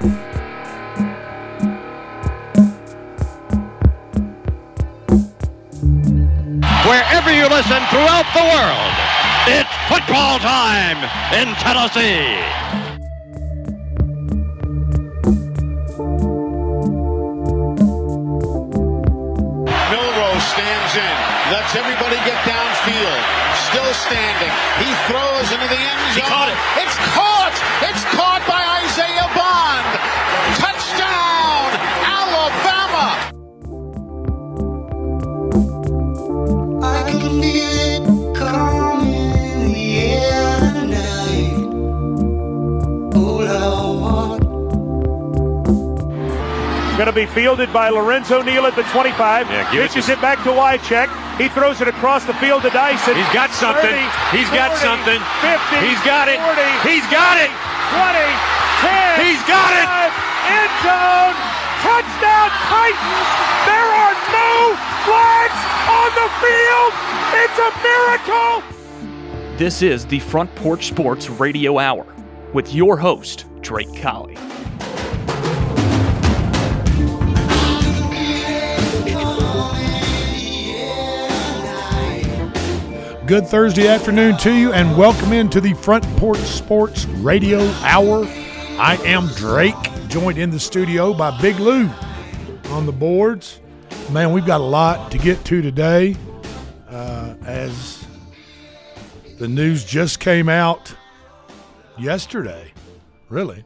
Wherever you listen throughout the world, it's football time in Tennessee. Fielded by Lorenzo Neal at the 25. Yeah, give it Pitches to- it, back to Wycheck. He throws it across the field to Dyson. He's got something. 30, He's got something. 50. He's got it. 40, He's got it. 20, 10. He's got it. five, End zone. Touchdown Titans. There are no flags on the field. It's a miracle. This is the Front Porch Sports Radio Hour with your host, Drake Colley. Good Thursday afternoon to you, and welcome into the Front Porch Sports Radio Hour. I am Drake, joined in the studio by Big Lou on the boards. Man, we've got a lot to get to today uh, as the news just came out yesterday, really.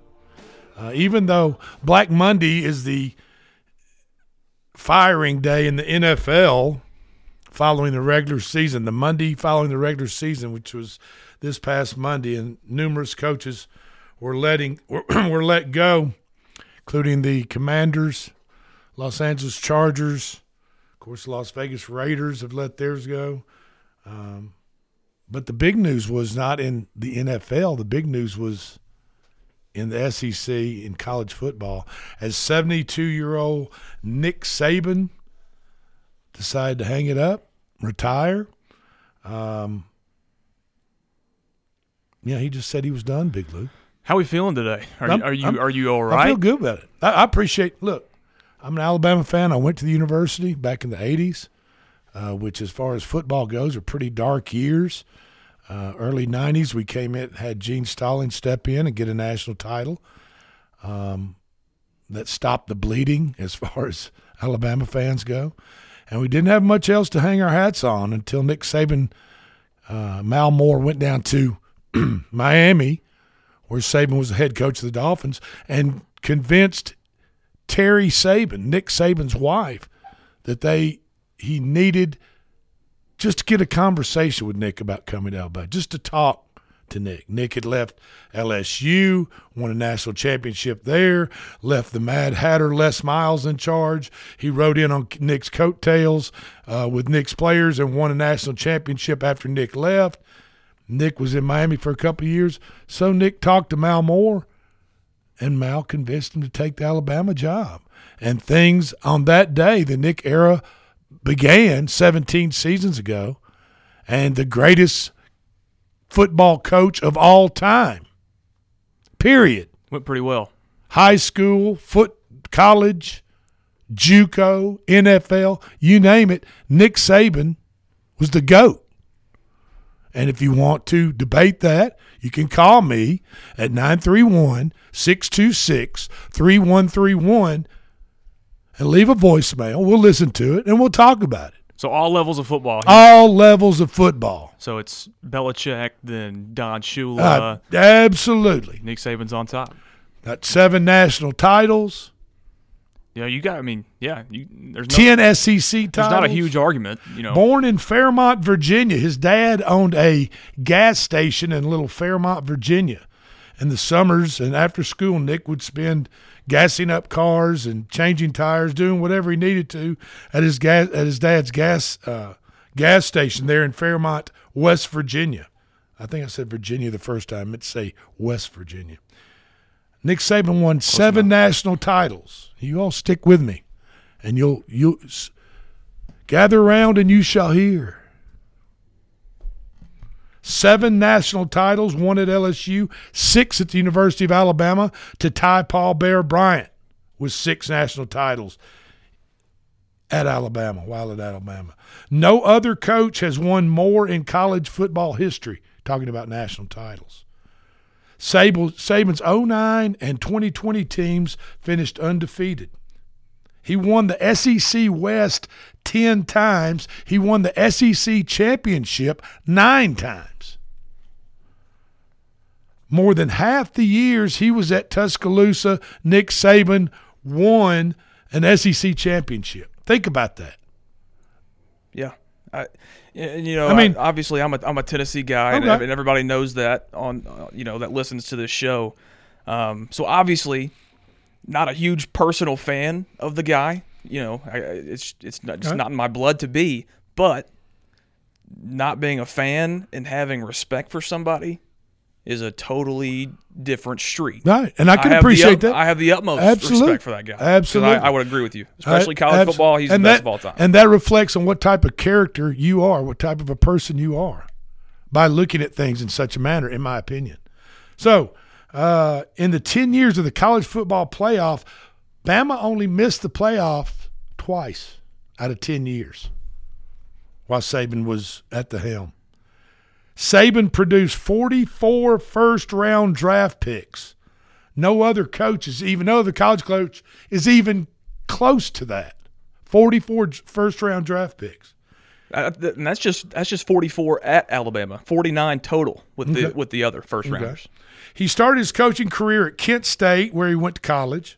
Uh, even though Black Monday is the firing day in the NFL, following the regular season, the Monday following the regular season, which was this past Monday, and numerous coaches were letting were, were let go, including the Commanders, Los Angeles Chargers, of course, Las Vegas Raiders have let theirs go. Um, but the big news was not in the NFL. The big news was in the SEC in college football, as 72 year old Nick Saban decided to hang it up, retire. Um, yeah, he just said he was done, Big Lou. How are we feeling today? Are, I'm- you, are you I'm- are you all I feel good about it. I, I appreciate. Look, I'm an Alabama fan. I went to the university back in the '80s, uh, which, as far as football goes, are pretty dark years. Uh, early '90s, we came in, had Gene Stallings step in and get a national title. Um, that stopped the bleeding as far as Alabama fans go, and we didn't have much else to hang our hats on until Nick Saban, uh, Mal Moore went down to Miami where Saban was the head coach of the Dolphins, and convinced Terry Saban, Nick Saban's wife, that they he needed just to get a conversation with Nick about coming to Alabama, just to talk to Nick. Nick had left LSU, won a national championship there, left the Mad Hatter Les Miles in charge. He rode in on Nick's coattails uh, with Nick's players and won a national championship after Nick left. Nick was in Miami for a couple years. So Nick talked to Mal Moore, and Mal convinced him to take the Alabama job. And things on that day, the Nick era began 17 seasons ago, and the greatest football coach of all time. Period. Went pretty well. High school, foot, college, JUCO, NFL, you name it. Nick Saban was the goat. And if you want to debate that, you can call me at 931 626 3131 and leave a voicemail. We'll listen to it and we'll talk about it. So all levels of football. here. All levels of football. so it's Belichick, then Don Shula, Uh, absolutely. Nick Saban's on top. Got seven national titles, Yeah, you got. I mean, yeah. You, there's no, 10 SEC titles. There's not a huge argument. You know, Born in Fairmont, Virginia. His dad owned a gas station in Little Fairmont, Virginia. In the summers and after school, Nick would spend gassing up cars and changing tires, doing whatever he needed to at his gas at his dad's gas uh, gas station there in Fairmont, West Virginia. I think I said Virginia the first time. I meant to say West Virginia. Nick Saban won seven national titles. You all stick with me, and you'll you gather around and you shall hear. Seven national titles, one at LSU, six at the University of Alabama, to tie Paul Bear Bryant with six national titles at Alabama, while at Alabama. No other coach has won more in college football history, talking about national titles. Sable, Saban's 09 and 2020 teams finished undefeated. He won the SEC West 10 times. He won the SEC championship nine times. More than half the years he was at Tuscaloosa, Nick Saban won an SEC championship. Think about that. Yeah. I, and, you know, I I mean- mean, obviously, I'm a I'm a Tennessee guy, and, Okay. and everybody knows that on you know that listens to this show. Um, so obviously, not a huge personal fan of the guy. You know, I, I- it's it's not, just not in my blood to be. But not being a fan and having respect for somebody is a totally different street. Right. And I can the appreciate ut- that. I have the utmost Absolutely. respect for that guy. Absolutely. I, I would agree with you, especially college football. He's the best that, of all time. And that reflects on what type of character you are, what type of a person you are, by looking at things in such a manner, in my opinion. So, uh, in the 10 years of the college football playoff, Bama only missed the playoff twice out of 10 years while Saban was at the helm. Saban produced 44 first round draft picks. No other coach is even no other college coach is even close to that. 44 first round draft picks. Uh, and that's just that's just 44 at Alabama, 49 total with the Okay. with the other first rounders. He started his coaching career at Kent State, where he went to college.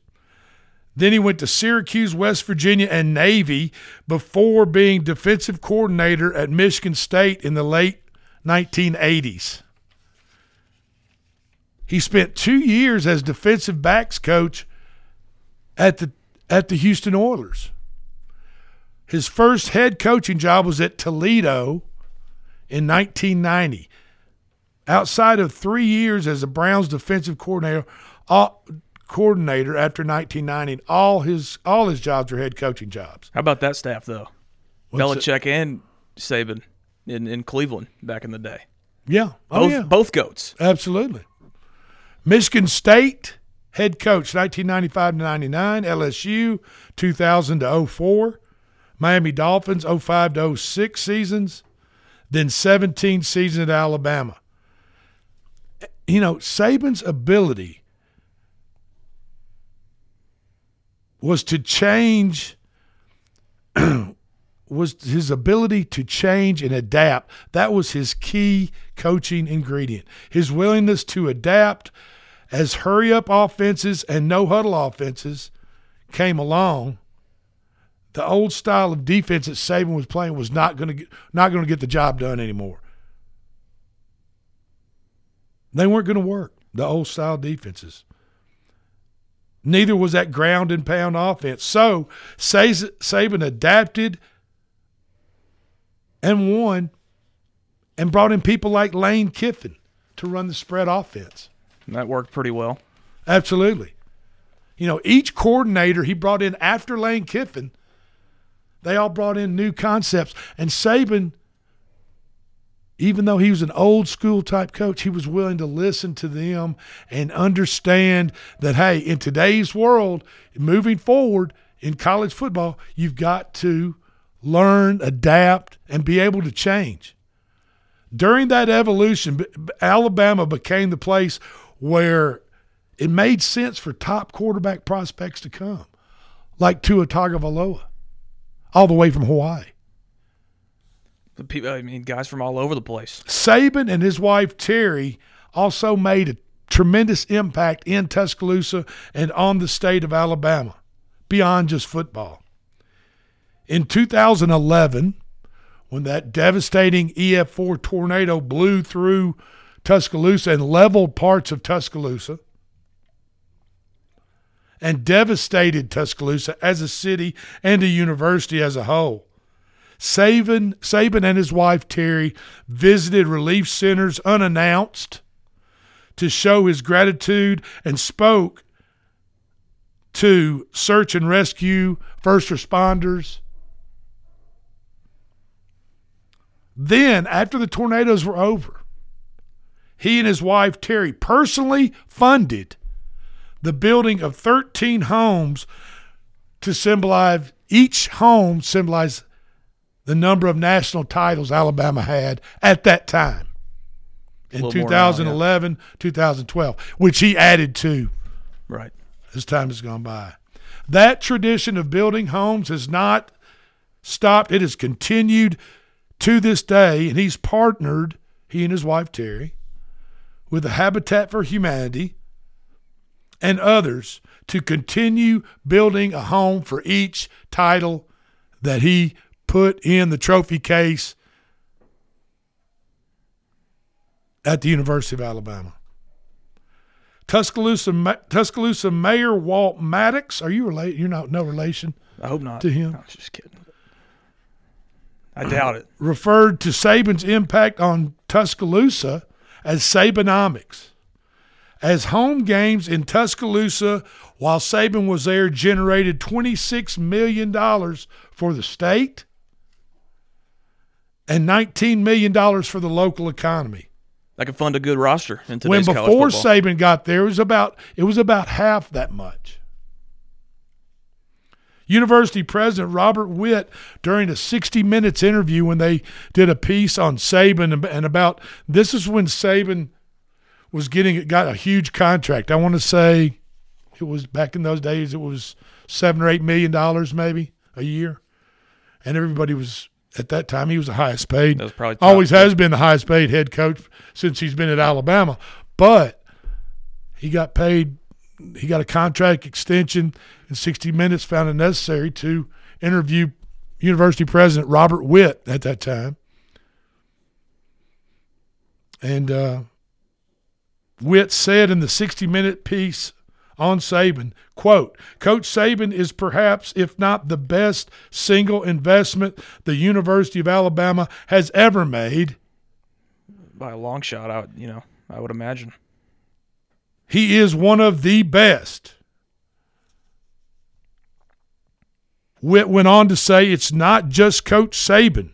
Then he went to Syracuse, West Virginia, and Navy before being defensive coordinator at Michigan State in the late 1980s. He spent two years as defensive backs coach at the at the Houston Oilers. His first head coaching job was at Toledo in 1990 outside of three years as the Browns defensive coordinator, all, coordinator after 1990, all his all his jobs were head coaching jobs. How about that staff though? What's it- Belichick and Saban in, in Cleveland back in the day. Yeah, oh Both yeah, both goats. absolutely. Michigan State head coach 1995 to 99, LSU 2000 to 04, Miami Dolphins 05 to 06 seasons, then 17 seasons at Alabama. You know, Saban's ability was to change was his ability to change and adapt. That was his key coaching ingredient. His willingness to adapt as hurry up offenses and no huddle offenses came along. The old style of defense that Saban was playing was not going to not going to get the job done anymore. They weren't going to work. The old style defenses. Neither was that ground and pound offense. So Saban adapted and won and brought in people like Lane Kiffin to run the spread offense. And that worked pretty well. Absolutely. You know, each coordinator he brought in after Lane Kiffin, they all brought in new concepts. And Saban, even though he was an old school type coach, he was willing to listen to them and understand that, hey, in today's world, moving forward in college football, you've got to learn, adapt, and be able to change. During that evolution, Alabama became the place where it made sense for top quarterback prospects to come, like Tua Tagovailoa, all the way from Hawaii. People, I mean, guys from all over the place. Saban and his wife Terry also made a tremendous impact in Tuscaloosa and on the state of Alabama, beyond just football. In 2011, when that devastating EF4 tornado blew through Tuscaloosa and leveled parts of Tuscaloosa and devastated Tuscaloosa as a city and a university as a whole. Saban, Saban and his wife Terry visited relief centers unannounced to show his gratitude and spoke to search and rescue first responders. Then, after the tornadoes were over, he and his wife Terry personally funded the building of 13 homes to symbolize each home symbolized the number of national titles Alabama had at that time in little more now, yeah. 2011, 2012, which he added to Right. as time has gone by. That tradition of building homes has not stopped. It has continued to this day, and he's partnered, he and his wife Terry, with the Habitat for Humanity and others to continue building a home for each title that he put in the trophy case at the University of Alabama. Tuscaloosa, Tuscaloosa Mayor Walt Maddox. Are you related? You're not no relation. I hope not. To him? No, just kidding. I doubt it. Referred to Saban's impact on Tuscaloosa as Sabanomics. As home games in Tuscaloosa while Saban was there generated $26 million for the state and $19 million for the local economy. That could fund a good roster in when today's college before. Saban got there, it was about it was about half that much. University President Robert Witt, during a 60 Minutes interview when they did a piece on Saban and, and about this is when Saban was getting got a huge contract. I want to say it was back in those days. It was seven or eight million dollars maybe a year, and everybody was at that time he was the highest paid. That was probably always has been the highest paid head coach since he's been at Alabama, but he got paid. He got a contract extension in 60 Minutes. Found it necessary to interview University President Robert Witt at that time, and uh, Witt said in the 60 Minute piece on Saban, quote, Coach Saban is perhaps, if not the best single investment the University of Alabama has ever made. by a long shot. I would, you know, I would imagine. He is one of the best. Witt went on to say it's not just Coach Saban.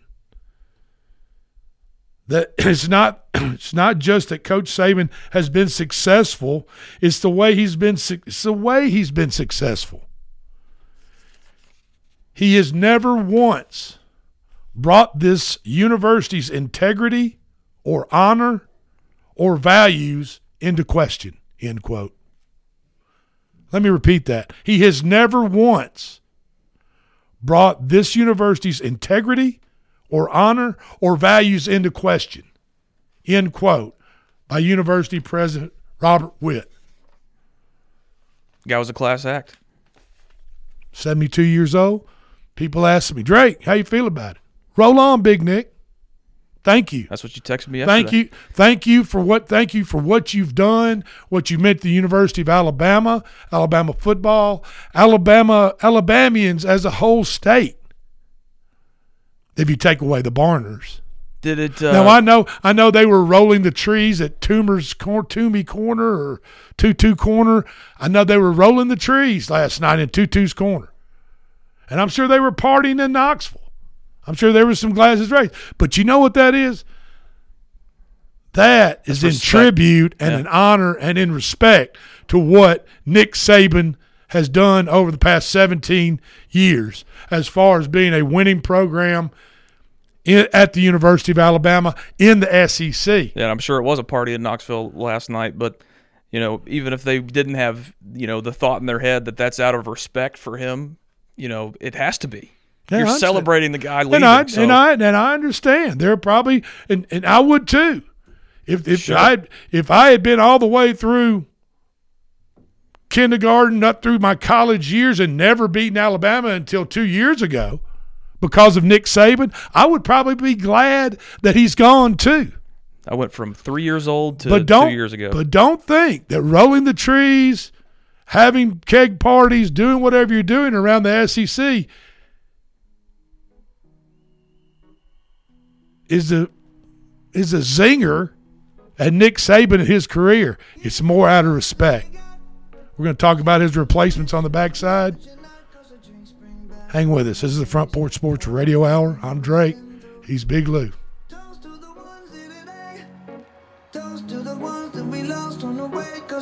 That it's not it's not just that Coach Saban has been successful, it's the way he's been it's the way he's been successful. He has never once brought this university's integrity or honor or values into question. End quote. Let me repeat that. He has never once brought this university's integrity or honor or values into question. End quote. By University President Robert Witt, Guy was a class act. 72 years old. People ask me, Drake, how you feel about it? Roll on, Big Nick. Thank you. That's what you texted me yesterday. Thank you. Thank you for what thank you for what you've done, what you meant to the University of Alabama, Alabama football, Alabama Alabamians as a whole state. If you take away the Barners. Did it? Uh, now I know I know they were rolling the trees at Toomer's Cor- Toomey Corner or Tutu Corner. I know they were rolling the trees last night in Tutu's Corner. And I'm sure they were partying in Knoxville. I'm sure there was some glasses raised. But you know what that is? That is in respect. tribute and Yeah. in honor and in respect to what Nick Saban has done over the past 17 years as far as being a winning program in, at the University of Alabama in the SEC. Yeah, I'm sure it was a party in Knoxville last night, but you know, even if they didn't have, you know, the thought in their head that that's out of respect for him, you know, it has to be. Yeah, You're celebrating the guy leaving. and I so and I and I understand. They're probably and, and I would too. If if Sure. I if I had been all the way through kindergarten up through my college years and never beaten Alabama until two years ago because of Nick Saban, I would probably be glad that he's gone too. I went from three years old to but don't two years ago. But don't think that rolling the trees, having keg parties, doing whatever you're doing around the SEC is a is a zinger at Nick Saban in his career. It's more out of respect. We're going to talk about his replacements on the backside. Hang with us. This is the Front Porch Sports Radio Hour. I'm Drake. He's Big Lou.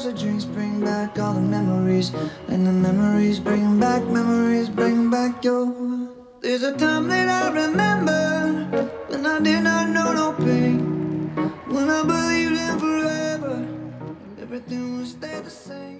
The bring back all the memories, and the memories bring back, memories bring back your. There's a time that I remember when I did not know no pain, when I believed in forever, everything would stay the same.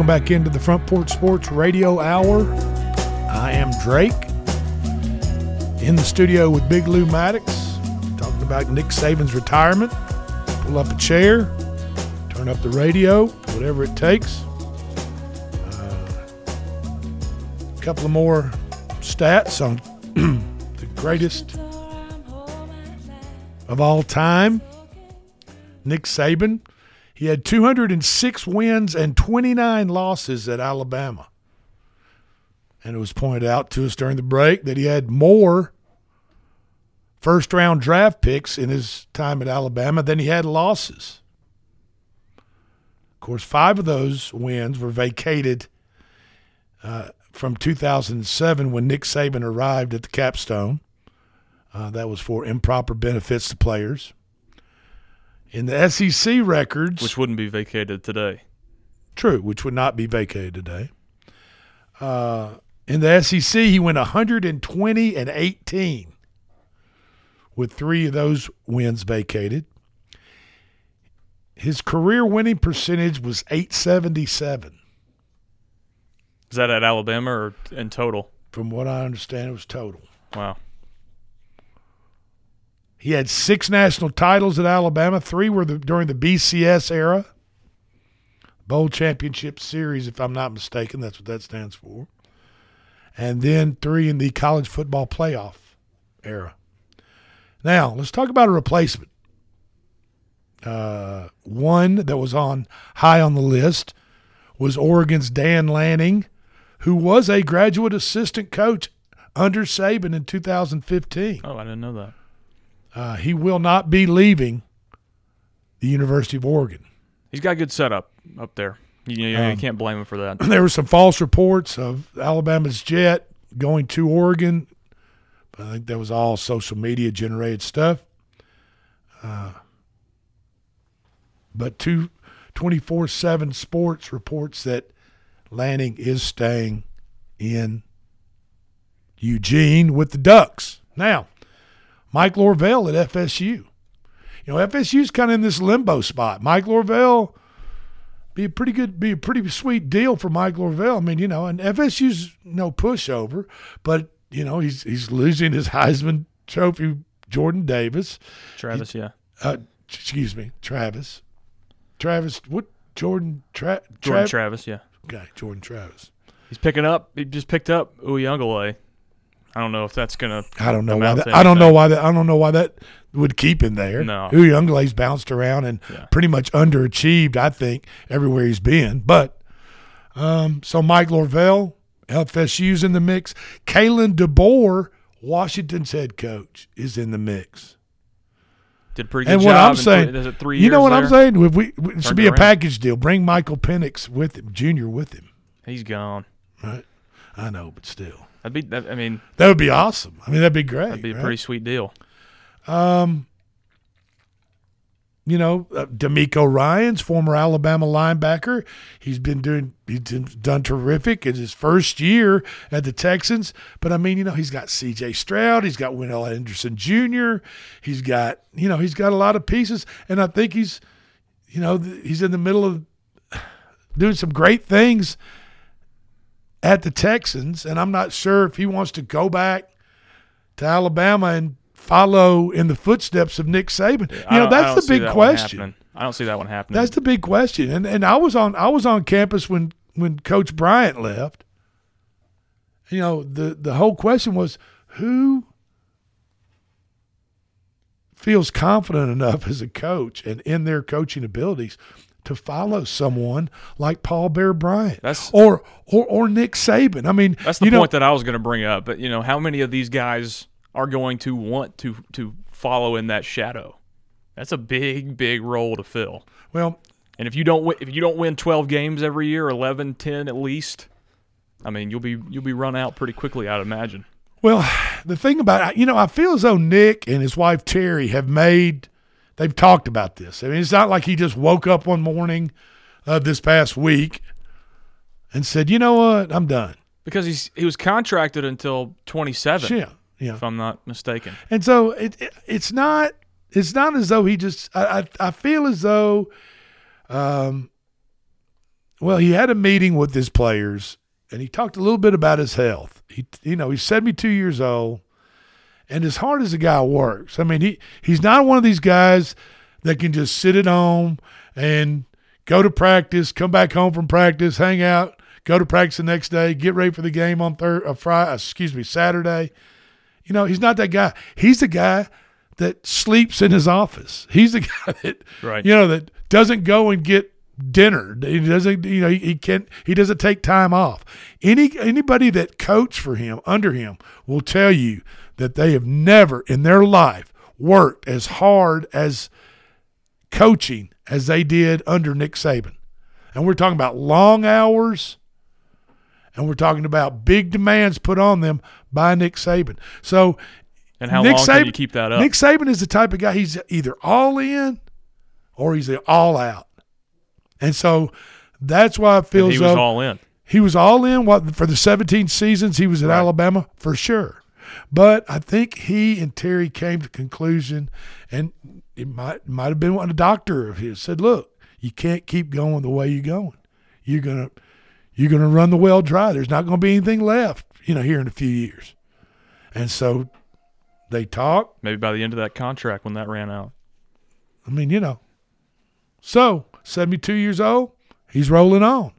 Welcome back into the Front Porch Sports Radio Hour. I am Drake in the studio with Big Lou Maddox, talking about Nick Saban's retirement. Pull up a chair, turn up the radio, whatever it takes. Uh, a couple of more stats on the greatest of all time, Nick Saban. He had 206 wins and 29 losses at Alabama. And it was pointed out to us during the break that he had more first round draft picks in his time at Alabama than he had losses. Of course, five of those wins were vacated uh, from 2007 when Nick Saban arrived at the capstone. Uh, that was for improper benefits to players. In the SEC records, which wouldn't be vacated today. True, which would not be vacated today. Uh, in the SEC, he went 120 and 18, with three of those wins vacated. His career winning percentage was 877. Is that at Alabama or in total? From what I understand, it was total. Wow. He had six national titles at Alabama. Three were the, during the BCS era, Bowl Championship Series, if I'm not mistaken. That's what that stands for. And then three in the college football playoff era. Now, let's talk about a replacement. Uh, one that was on high on the list was Oregon's Dan Lanning, who was a graduate assistant coach under Saban in 2015. Oh, I didn't know that. Uh, he will not be leaving the University of Oregon. He's got a good setup up there. You, you, Um, you can't blame him for that. There were some false reports of Alabama's jet going to Oregon. But I think that was all social media generated stuff. Uh, but two, 24-7 Sports reports that Lanning is staying in Eugene with the Ducks. Now, Mike Norvell at FSU. You know, FSU's kind of in this limbo spot. Mike Norvell be a pretty good, be a pretty sweet deal for Mike Norvell. I mean, you know, and FSU's no pushover, but you know, he's he's losing his Heisman Trophy, Jordan Davis, Travis, yeah. uh, excuse me, Travis, Travis, what Jordan Tra- Jordan Trav- Travis, yeah. Okay, Jordan Travis. He's picking up. He just picked up Uiagalelei. I don't know if that's gonna. I don't know why that, I don't know why that I don't know why that would keep him there. No. Uyungle's bounced around and pretty much underachieved, I think, everywhere he's been. But um, so Mike Norvell, FSU's in the mix. Kalen DeBoer, Washington's head coach, is in the mix. Did pretty good And job. what I'm saying, three, is it three you know what I'm saying? If we, it should be a package deal. Bring Michael Penix with him, Junior with him. He's gone. Right. I know, but still, That'd be. That, I mean, that would be awesome. I mean, that'd be great. that'd be a right? pretty sweet deal. Um, you know, uh, DeMeco Ryans former Alabama linebacker. He's been doing, he's done terrific in his first year at the Texans. But I mean, you know, he's got C.J. Stroud, he's got Wendell Anderson Jr., he's got, you know, he's got a lot of pieces, and I think he's you know, he's in the middle of doing some great things at the Texans, and I'm not sure if he wants to go back to Alabama and follow in the footsteps of Nick Saban. You know, that's the big that question. I don't see that one happening. That's the big question. And and I was on I was on campus when when Coach Bryant left. You know, the the whole question was who feels confident enough as a coach and in their coaching abilities to follow someone like Paul Bear Bryant That's- or or or Nick Saban. I mean, That's the you know, point that I was going to bring up. But you know, how many of these guys are going to want to to follow in that shadow? That's a big, big role to fill. Well, and if you don't win, if you don't win 12 games every year, 11, 10 at least, I mean, you'll be you'll be run out pretty quickly. I'd imagine. Well, the thing about you know, I feel as though Nick and his wife Terry have made they've talked about this. I mean, it's not like he just woke up one morning uh, this past week and said, "You know what? I'm done." Because he's he was contracted until 27. Yeah, yeah. If I'm not mistaken. And so it, it it's not it's not as though he just I, I I feel as though um well he had a meeting with his players and he talked a little bit about his health. He you know, he's 72 years old and as hard as the guy works, I mean he he's not one of these guys that can just sit at home and go to practice, come back home from practice, hang out, go to practice the next day, get ready for the game on third, uh, Friday, excuse me, Saturday. You know, he's not that guy. He's the guy that sleeps in his office. He's the guy that Right. you know that doesn't go and get dinner. He doesn't you know he, he can't he doesn't take time off. Any anybody that coach for him under him will tell you that they have never in their life worked as hard as coaching as they did under Nick Saban. And we're talking about long hours and we're talking about big demands put on them by Nick Saban. So And how Nick long can you keep that up? Nick Saban is the type of guy he's either all in or he's all out. And so that's why I feel And he was though all in. He was all in what for the 17 seasons he was at Alabama for sure. But I think he and Terry came to conclusion, and it might might have been what a doctor of his said. Look, you can't keep going the way you're going. You're gonna you're gonna run the well dry. There's not gonna be anything left, you know, here in a few years. And so they talked. Maybe by the end of that contract when that ran out. I mean, you know. So 72 years old, he's rolling on.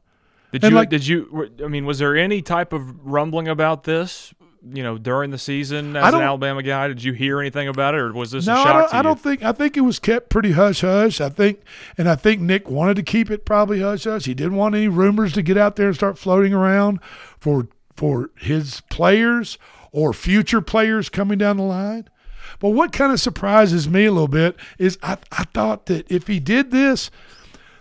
Did And you? like- did you? I mean, was there any type of rumbling about this? You know, during the season as an Alabama guy, did you hear anything about it, or was this no, a I shock don't, I don't think. I think it was kept pretty hush hush. I think, and I think Nick wanted to keep it probably hush hush. He didn't want any rumors to get out there and start floating around for for his players or future players coming down the line. But what kind of surprises me a little bit is I, I thought that if he did this,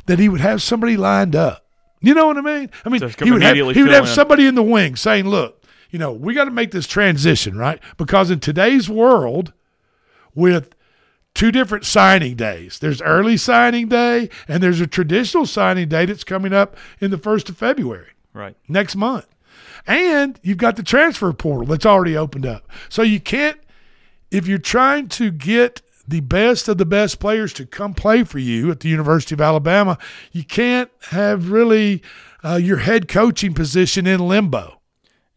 that he would have somebody lined up. You know what I mean? I mean, he would have he would have somebody in the wing saying, "Look, you know, we got to make this transition, right? Because in today's world, with two different signing days. There's early signing day and there's a traditional signing day that's coming up in the 1st of February Right. next month. And you've got the transfer portal that's already opened up. So you can't if you're trying to get the best of the best players to come play for you at the University of Alabama, you can't have really uh, your head coaching position in limbo.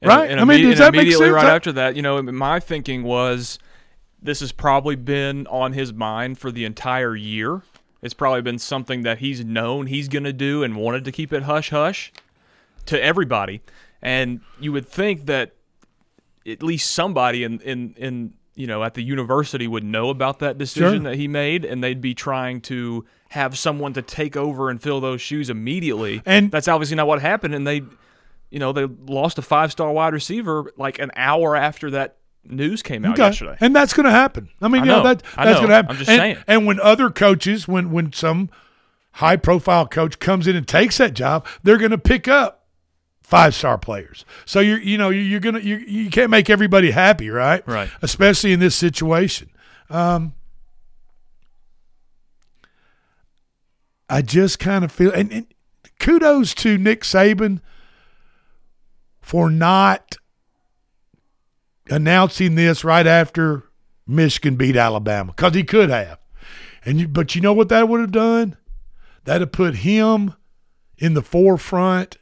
And- right? And I mean, imme- does and that make immediately sense? right after that, you know, my thinking was this has probably been on his mind for the entire year. It's probably been something that he's known he's going to do and wanted to keep it hush hush to everybody. And you would think that at least somebody in in in you know at the university would know about that decision Sure. that he made and they'd be trying to have someone to take over and fill those shoes immediately. And- that's obviously not what happened and they you know, they lost a five-star wide receiver like an hour after that news came out Okay. yesterday. And that's going to happen. I mean, I you know, know. that that's know. going to happen. I'm just and, saying. And when other coaches, when when some high profile coach comes in and takes that job, they're going to pick up five star players. So you're you know you're gonna you you can't make everybody happy, right? Right. Especially in this situation. Um, I just kind of feel and, and kudos to Nick Saban for not announcing this right after Michigan beat Alabama because he could have. And you, but you know what that would have done? that'd put him in the forefront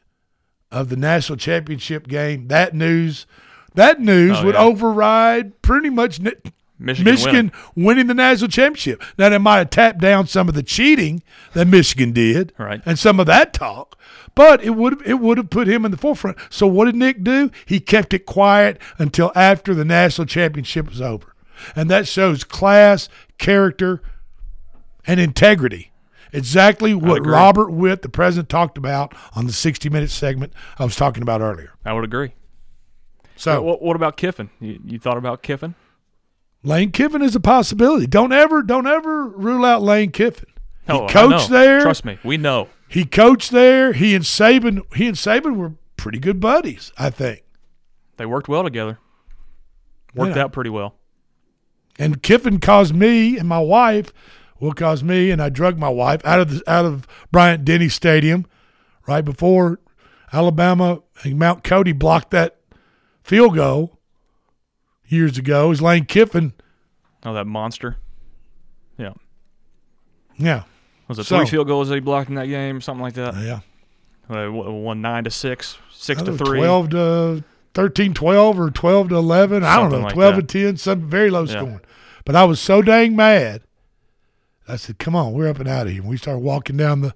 of the national championship game. That news, that news Oh, would yeah. override pretty much Michigan Michigan winning the national championship. Now they might have tapped down some of the cheating that Michigan did, Right. and some of that talk, but it would it would have put him in the forefront. So what did Nick do? He kept it quiet until after the national championship was over, and that shows class, character, and integrity. Exactly what. Robert Witt, the president, talked about on the 60 minute segment I was talking about earlier. I would agree. So what, what about Kiffin? You, you thought about Kiffin? Lane Kiffin is a possibility. Don't ever, don't ever rule out Lane Kiffin. He Oh, coached there. Trust me, we know. He coached there. He and Saban, he and Saban were pretty good buddies, I think. They worked well together. Worked Yeah. out pretty well. And Kiffin caused me and my wife, will cause me, and I drug my wife out of the, out of Bryant Denny Stadium right before Alabama and Mount Cody blocked that field goal years ago. It was Lane Kiffin. Oh, that monster. Yeah. Yeah. Was it So- three field goals that he blocked in that game, or something like that? Yeah. Uh, one nine to six, six to don't three. 12 to 13 12 or 12 to 11. I don't know, like 12 that. to 10, some very low Yeah. scoring. But I was so dang mad. I said, come on, we're up and out of here. And we started walking down the,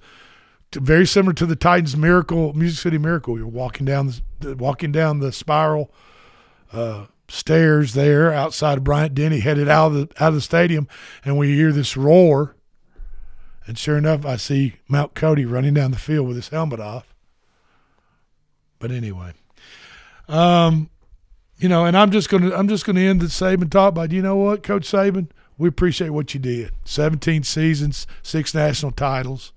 very similar to the Titans Miracle, Music City Miracle. We were walking down the, the walking down the spiral uh, stairs there outside of Bryant Denny, headed out of the out of the stadium, and we hear this roar. And sure enough, I see Mount Cody running down the field with his helmet off. But anyway, um, you know, and I'm just gonna I'm just gonna end the Saban talk by you know what, Coach Saban, we appreciate what you did. 17 seasons, six national titles.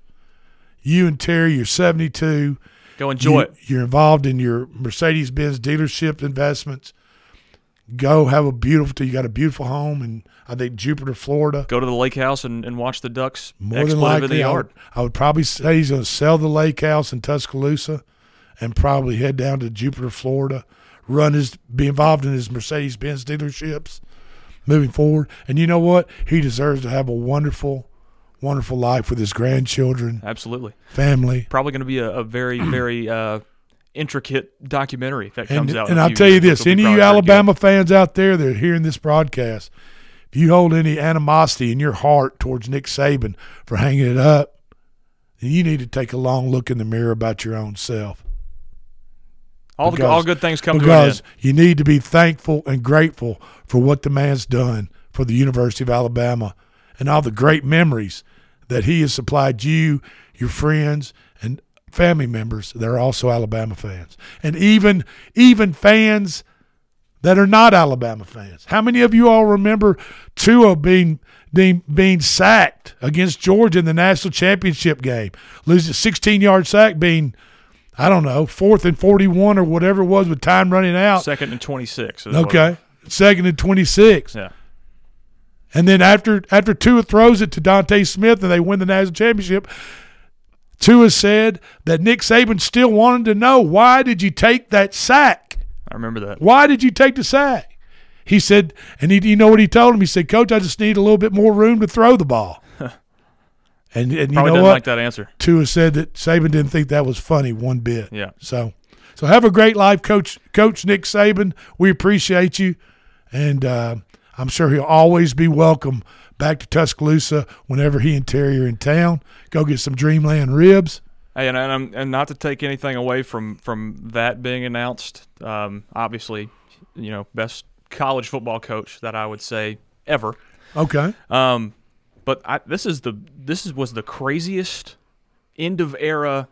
You and Terry, you're 72. Go enjoy You- it. You're involved in your Mercedes Benz dealership investments. Go have a beautiful. You got a beautiful home and I think Jupiter, Florida. Go to the lake house and, and watch the ducks More than in the likely, I would, yard. I would probably say he's going to sell the lake house in Tuscaloosa and probably head down to Jupiter, Florida, run his, be involved in his Mercedes Benz dealerships moving forward. And you know what? He deserves to have a wonderful, wonderful life with his grandchildren, Absolutely. family. Probably going to be a, a very, very uh, intricate documentary that And, comes out. and I'll tell you this any of you. Alabama fans out there that are hearing this broadcast, if you hold any animosity in your heart towards Nick Saban for hanging it up, then you need to take a long look in the mirror about your own self. All, the, all good things come to because you need to be thankful and grateful for what the man's done for the University of Alabama and all the great memories that he has supplied you, your friends, and family members that are also Alabama fans, and even even fans that are not Alabama fans. How many of you all remember Tua being being, being sacked against Georgia in the national championship game, losing a 16 yard sack, being I don't know fourth and 41 or whatever it was with time running out. Second and 26. is what Okay, second and 26. Yeah. And then after after Tua throws it to DeVonta Smith and they win the national championship, Tua said that Nick Saban still wanted to know why did you take that sack? I remember that. Why did you take the sack? He said, and he, you know what he told him? He said, Coach, I just need a little bit more room to throw the ball. and and you Probably know didn't what? like that answer. Tua said that Saban didn't think that was funny one bit. Yeah. So, so have a great life, Coach Coach Nick Saban. We appreciate you, and uh, I'm sure he'll always be welcome back to Tuscaloosa whenever he and Terry are in town. Go get some Dreamland ribs. Hey, and and, I'm- and not to take anything away from from that being announced. Um, obviously, you know, best college football coach that I would say ever. Okay. Um, but I, this is the this is was the craziest end of era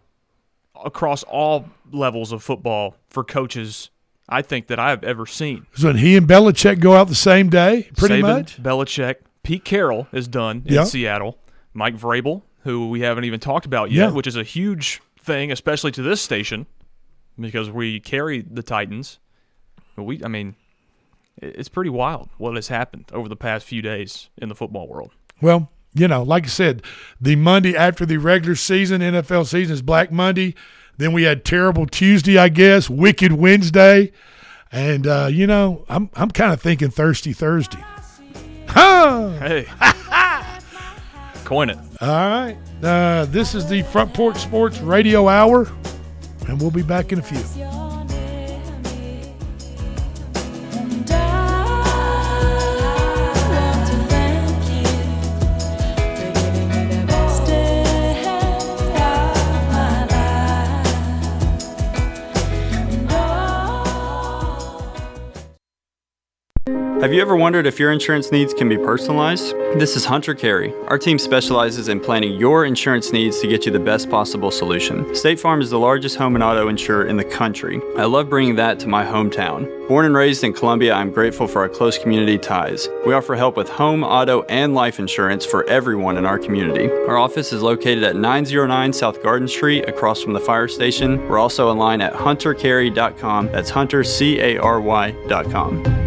across all levels of football for coaches I think that I've ever seen. So when he and Belichick go out the same day, pretty Saban, much. Belichick, Pete Carroll is done in. Seattle. Mike Vrabel, who we haven't even talked about yet, Yeah. which is a huge thing, especially to this station, because we carry the Titans. But we, I mean, it's pretty wild what has happened over the past few days in the football world. Well, you know, like I said, the Monday after the regular season NFL season is Black Monday. Then we had terrible Tuesday, I guess, Wicked Wednesday, and uh, you know, I'm I'm kind of thinking Thirsty Thursday. Huh? Hey, Coin it. All right. Uh, this is the Front Porch Sports Radio Hour, and we'll be back in a few. Have you ever wondered if your insurance needs can be personalized? This is Hunter Cary. Our team specializes in planning your insurance needs to get you the best possible solution. State Farm is the largest home and auto insurer in the country. I love bringing that to my hometown. Born and raised in Columbia, I'm grateful for our close community ties. We offer help with home, auto, and life insurance for everyone in our community. Our office is located at 909 South Garden Street across from the fire station. We're also online at huntercary.com. That's hunter, C A R Y.com.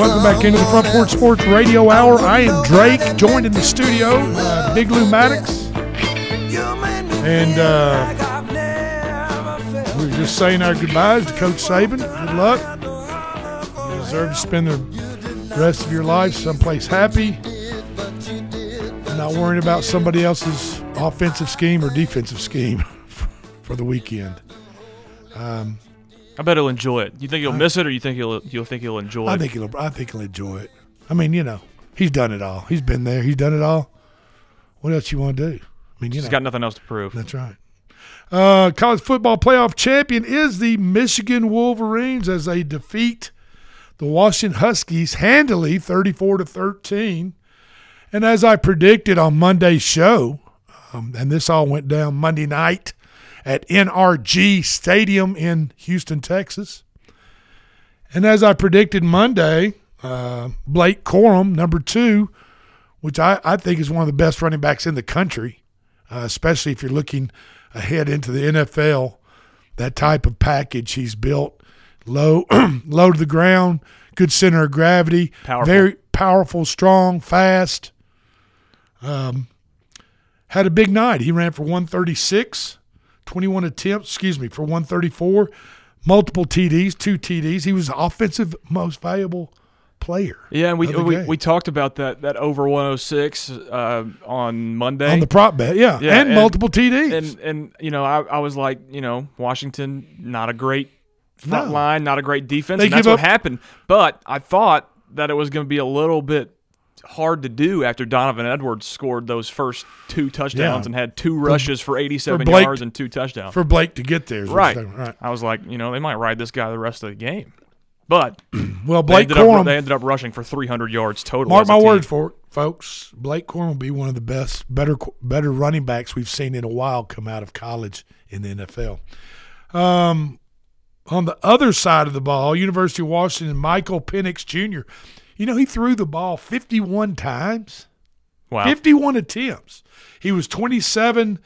Welcome back into the Front Porch Sports Radio Hour. I am Drake, joined in the studio, Big Lou Maddox. And uh, we are just saying our goodbyes to Coach Saban. Good luck. You deserve to spend the rest of your life someplace happy, not worrying about somebody else's offensive scheme or defensive scheme for the weekend. Um, I bet he'll enjoy it. You think he'll miss it, or you think he'll you'll think he'll enjoy I it? think he'll. I think he'll enjoy it. I mean, you know, he's done it all. He's been there. He's done it all. What else you want to do? I mean, you He's know, got nothing else to prove. That's right. Uh, college football playoff champion is the Michigan Wolverines as they defeat the Washington Huskies handily, thirty-four to thirteen. And as I predicted on Monday's show, um, and this all went down Monday night at NRG Stadium in Houston, Texas. And as I predicted Monday, uh, Blake Corum, number two, which I, I think is one of the best running backs in the country, uh, especially if you're looking ahead into the NFL. That type of package he's built, low, low to the ground, good center of gravity, Powerful. very powerful, strong, fast. Um, had a big night. He ran for 136, 21 attempts, excuse me, for 134, multiple TDs, two TDs. He was the offensive most valuable player. Yeah, and we we, game. we talked about that that over 106 uh, on Monday On the prop bet, yeah. yeah And multiple TDs. And and you know, I, I was like, you know, Washington not a great front No. line, not a great defense. They and that's give what happened. But I thought that it was going to be a little bit hard to do after Donovan Edwards scored those first two touchdowns Yeah. and had two rushes for 87 for Blake- yards and two touchdowns. for Blake to get there. Right. right. I was like, you know, they might ride this guy the rest of the game. But Well, they Blake ended, up, they ended up rushing for 300 yards total. Mark my team. word for it, folks. Blake Corum will be one of the best, better, better running backs we've seen in a while come out of college in the NFL. Um, on the other side of the ball, University of Washington, Michael Penix Jr. You know he threw the ball 51 times. Wow. 51 attempts. He was 27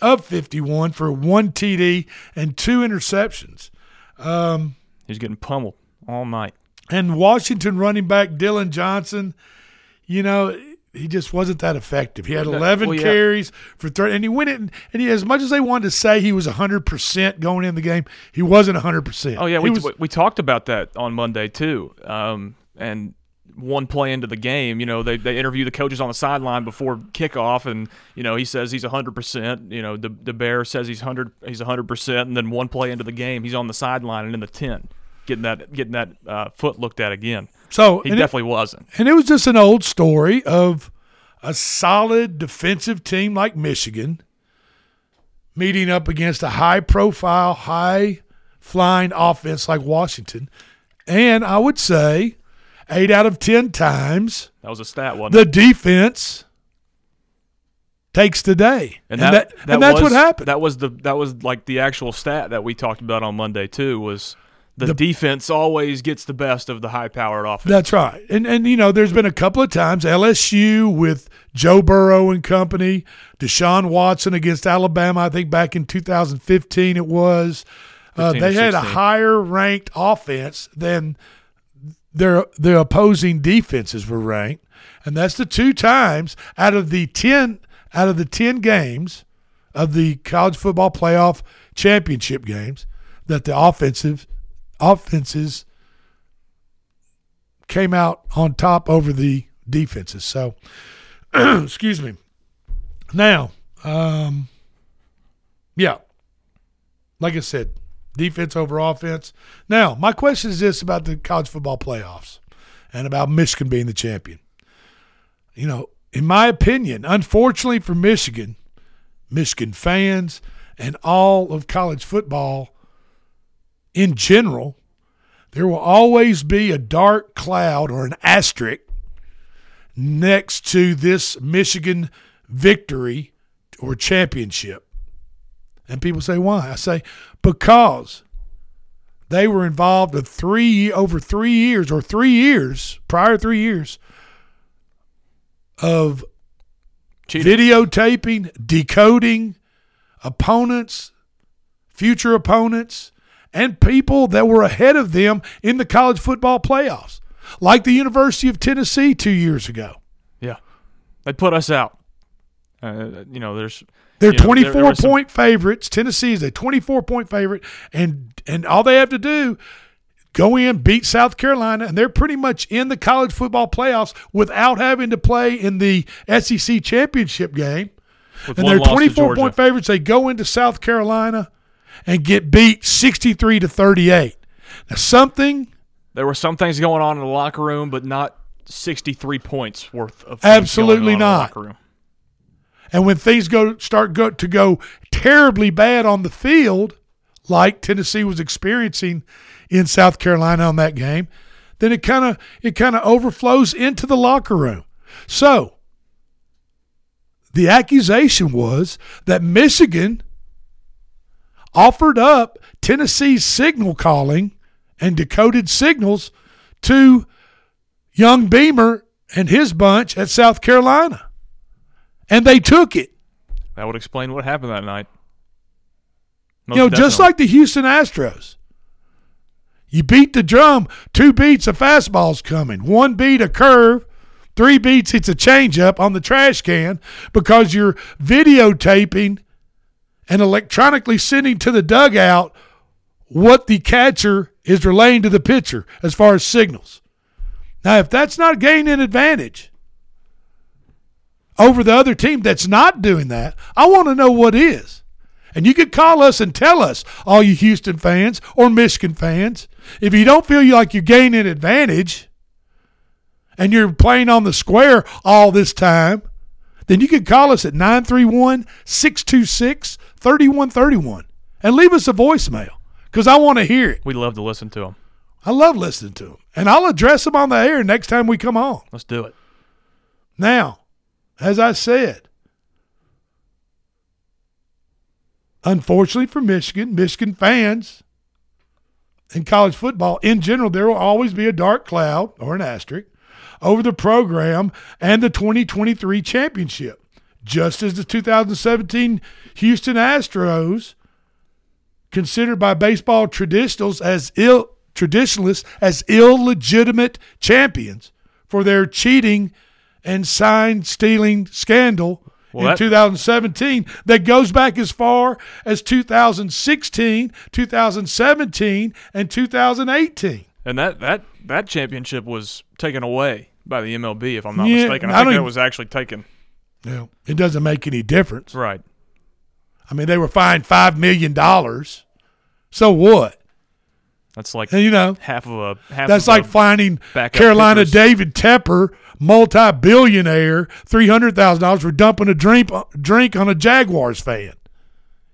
of 51 for one TD and two interceptions. Um, He's getting pummeled all night. and Washington running back Dillon Johnson, you know, he just wasn't that effective. He had 11 well, yeah. carries for 30, and he went in, and he, as much as they wanted to say he was 100% going in the game, he wasn't 100%. Oh yeah, He we, was, we we talked about that on Monday too. Um, and one play into the game, you know, they they interview the coaches on the sideline before kickoff, and you know he says he's hundred percent. You know, the the bear says he's hundred he's hundred percent, and then one play into the game, he's on the sideline and in the tent, getting that getting that uh, foot looked at again. So, he and it- definitely wasn't. And it was just an old story of a solid defensive team like Michigan meeting up against a high profile, high flying offense like Washington And I would say eight out of 10 times That was a stat, wasn't the defense takes the day. And that, that and that's was, what happened. That was the that was like the actual stat that we talked about on Monday too. Was the, The- defense always gets the best of the high-powered offense? That's right. And and you know, there's been a couple of times LSU with Joe Burrow and company, Deshaun Watson against Alabama, I think back in 2015 it was. Uh, they had a higher ranked offense than their their opposing defenses were ranked. And that's the two times out of the 10 out of the 10 games of the college football playoff championship games that the offensive offenses came out on top over the defenses. So, excuse me. Now, um, yeah, like I said, defense over offense. Now, my question is this about the college football playoffs and about Michigan being the champion. You know, in my opinion, unfortunately for Michigan, Michigan fans, and all of college football in general, there will always be a dark cloud or an asterisk next to this Michigan victory or championship. And people say, why? I say, because they were involved in three over three years or three years, prior three years of videotaping, decoding opponents, future opponents, and people that were ahead of them in the college football playoffs, like the University of Tennessee two years ago. Yeah, they put us out. Uh, you know, there's They're you know, 24 there some- point favorites. Tennessee is a 24 point favorite, and and all they have to do go in, beat South Carolina, and they're pretty much in the college football playoffs without having to play in the SEC championship game. With and they're 24 point favorites. They go into South Carolina and get beat 63 to 38. Now something There were some things going on in the locker room, but not 63 points worth of Absolutely going on in the not. And when things go start go, to go terribly bad on the field, like Tennessee was experiencing in South Carolina on that game, then it kind of it kind of overflows into the locker room. So the accusation was that Michigan offered up Tennessee's signal calling and decoded signals to young Beamer and his bunch at South Carolina. And they took it. That would explain what happened that night. you know, Most just like the Houston Astros. You beat the drum, two beats a fastball's coming, one beat a curve, three beats it's a changeup on the trash can because you're videotaping and electronically sending to the dugout what the catcher is relaying to the pitcher as far as signals. Now, if that's not gaining an advantage over the other team that's not doing that, I want to know what is. And you could call us and tell us, all you Houston fans or Michigan fans, if you don't feel like you're gaining advantage and you're playing on the square all this time, then you could call us at 931 626 3131 and leave us a voicemail because I want to hear it. We'd love to listen to them. I love listening to them. And I'll address them on the air next time we come on. Let's do it. Now, as I said, unfortunately for Michigan, Michigan fans in college football in general, there will always be a dark cloud or an asterisk over the program and the 2023 championship, just as the 2017 Houston Astros, considered by baseball traditionals as ill traditionalists as illegitimate champions for their cheating and sign stealing scandal Well, in that- 2017 that goes back as far as 2016, 2017, and 2018. And that that that championship was taken away by the MLB, if I'm not Yeah, mistaken. I I think that even- was actually taken. Yeah, it doesn't make any difference. Right. I mean, they were fined five million dollars. So what? That's like you know, half of a half. That's like finding Carolina David Tepper, multi-billionaire, three hundred thousand dollars for dumping a drink drink on a Jaguars fan.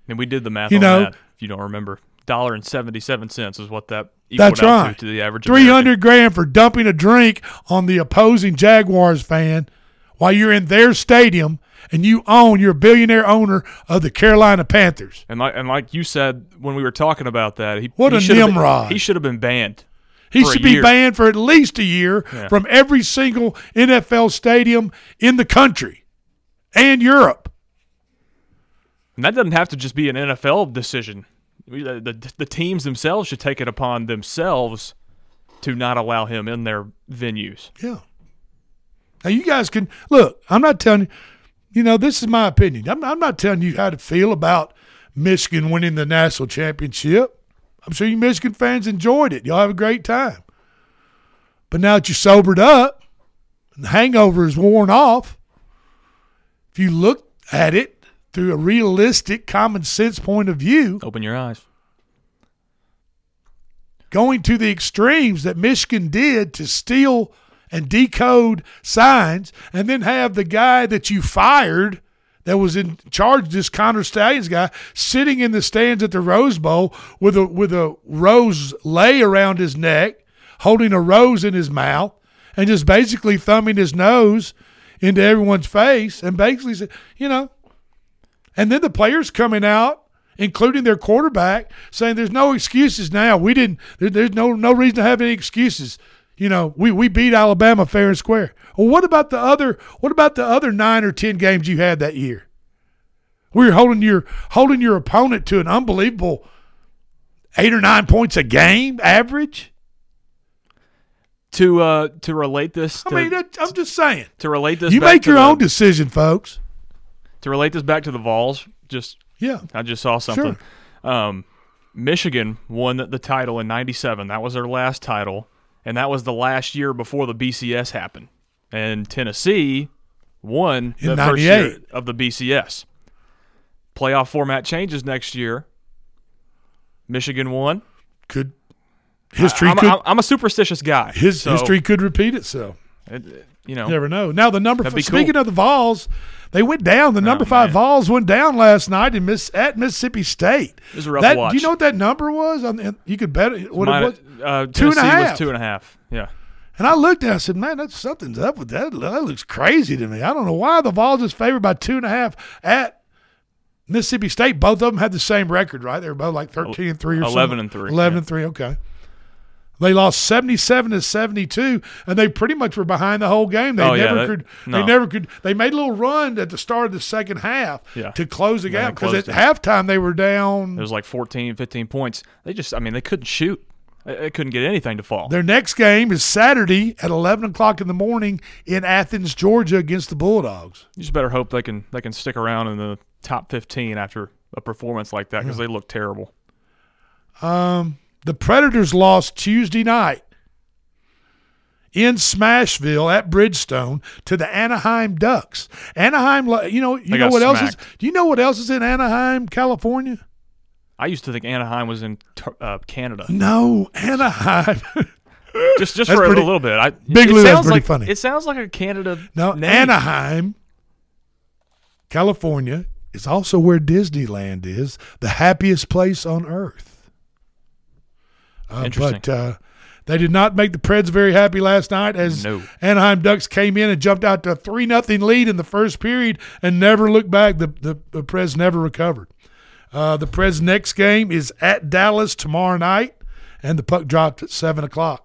And we did the math You on know- that. If you don't remember, dollar and seventy seven cents is what that That's right. to, to the average. three hundred grand for dumping a drink on the opposing Jaguars fan while you're in their stadium and you own. You're a billionaire owner of the Carolina Panthers. And like and like you said when we were talking about that, he What he a should have been- Nimrod. he should have been banned. He should be year. banned for at least a year Yeah. from every single NFL stadium in the country and Europe. And that doesn't have to just be an NFL decision. The, uh, the, the teams themselves should take it upon themselves to not allow him in their venues. Yeah. Now you guys can look. I'm not telling you. You know, this is my opinion. I'm, I'm not telling you how to feel about Michigan winning the national championship. I'm sure you Michigan fans enjoyed it. Y'all have a great time. But now that you're sobered up and the hangover is worn off, if you look at it through a realistic, common sense point of view, Open your eyes. going to the extremes that Michigan did to steal and decode signs, and then have the guy that you fired that was in charge, this Connor Stalions guy, sitting in the stands at the Rose Bowl with a with a rose lay around his neck, holding a rose in his mouth, and just basically thumbing his nose into everyone's face, and basically said, you know, and then the players coming out, including their quarterback, saying there's no excuses now. We didn't. There, there's no no reason to have any excuses. You know, we, we beat Alabama fair and square. Well, what about the other? What about the other nine or ten games you had that year? We were holding your holding your opponent to an unbelievable eight or nine points a game average. To uh to relate this, I mean, I'm just saying. to relate this, You back make to your the- own decision, folks. To relate this back to the Vols, just Yeah. I just saw something. Um, Michigan won the, the title in '97. That was their last title, and that was the last year before the BCS happened. And Tennessee won In the first year of the BCS. Playoff format changes next year. Michigan won. Could history I, am could I'm, I'm a superstitious guy. his so history could repeat itself. it- you know, You never know. Now the number f- be speaking cool. of the Vols, they went down. The number oh, five Vols went down last night in Miss at Mississippi State. It was a rough that, watch. Do you know what that number was? On the, you could bet it, what it was. Uh, two Tennessee half. was two and a half. Yeah. And I looked at it and I said, "Man, that's something's up with that. That looks crazy to me. I don't know why the Vols is favored by two and a half at Mississippi State. Both of them had the same record, right? They were both like thirteen and three or 11 something. and three, Eleven yeah. and three. Okay. They lost seventy-seven to seventy-two, and they pretty much were behind the whole game. They Oh, yeah, never could. They no. never could. They made a little run at the start of the second half Yeah. to close the Yeah, gap because at it. halftime they were down. It was like 14, 15 points. They just, I mean, they couldn't shoot. They couldn't get anything to fall. Their next game is Saturday at eleven o'clock in the morning in Athens, Georgia, against the Bulldogs. You just better hope they can they can stick around in the top 15 after a performance like that because they look terrible. Um, the Predators lost Tuesday night in Smashville at Bridgestone to the Anaheim Ducks. Anaheim, you know, you They know what else is? Do you know what else is in Anaheim, California? I used to think Anaheim was in uh, Canada. No, Anaheim. Just just That's for pretty- a little bit. I, Big it Lou, that's pretty like, funny. It sounds like a Canada. No, name. Anaheim, California is also where Disneyland is, the happiest place on earth. Uh, Interesting. But uh, they did not make the Preds very happy last night as No. Anaheim Ducks came in and jumped out to a 3 nothing lead in the first period and never looked back. The, the, the Preds never recovered. Uh, the Preds' next game is at Dallas tomorrow night, and the puck dropped at 7 o'clock.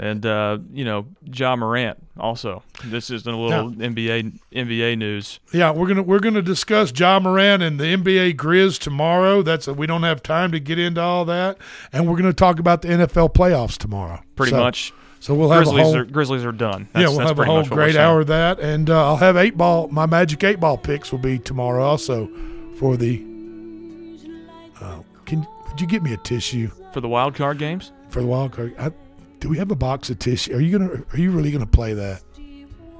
And uh, you know, Ja Morant also. This is a little NBA NBA news. Yeah, we're gonna we're gonna discuss Ja Morant and the NBA Grizz tomorrow. That's a, we don't have time to get into all that, and we're gonna talk about the NFL playoffs tomorrow. Pretty So- much. So we'll have Grizzlies a whole are Grizzlies are done. yeah, we'll that's have a whole much what we're great hour of that, and uh, I'll have eight ball. My magic eight ball picks will be tomorrow also for the. Uh, can would you get me a tissue for the wild card games? For the wild card, I, do we have a box of tissue? Are you gonna? Are you really gonna play that?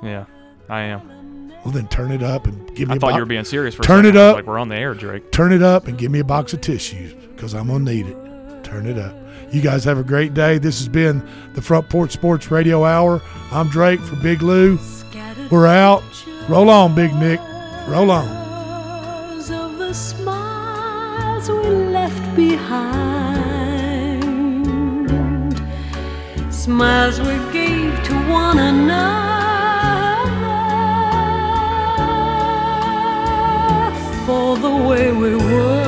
Yeah, I am. Well, then turn it up and give me. I a thought bo- you were being serious for Turn it up. Like we're on the air, Drake. Turn it up and give me a box of tissues because I'm gonna need it. Turn it up. You guys have a great day. This has been the Front Porch Sports Radio Hour. I'm Drake for Big Lou. We're out. Roll on, Big Nick. Roll on. The smiles we left behind. Smiles we gave to one another for the way we were.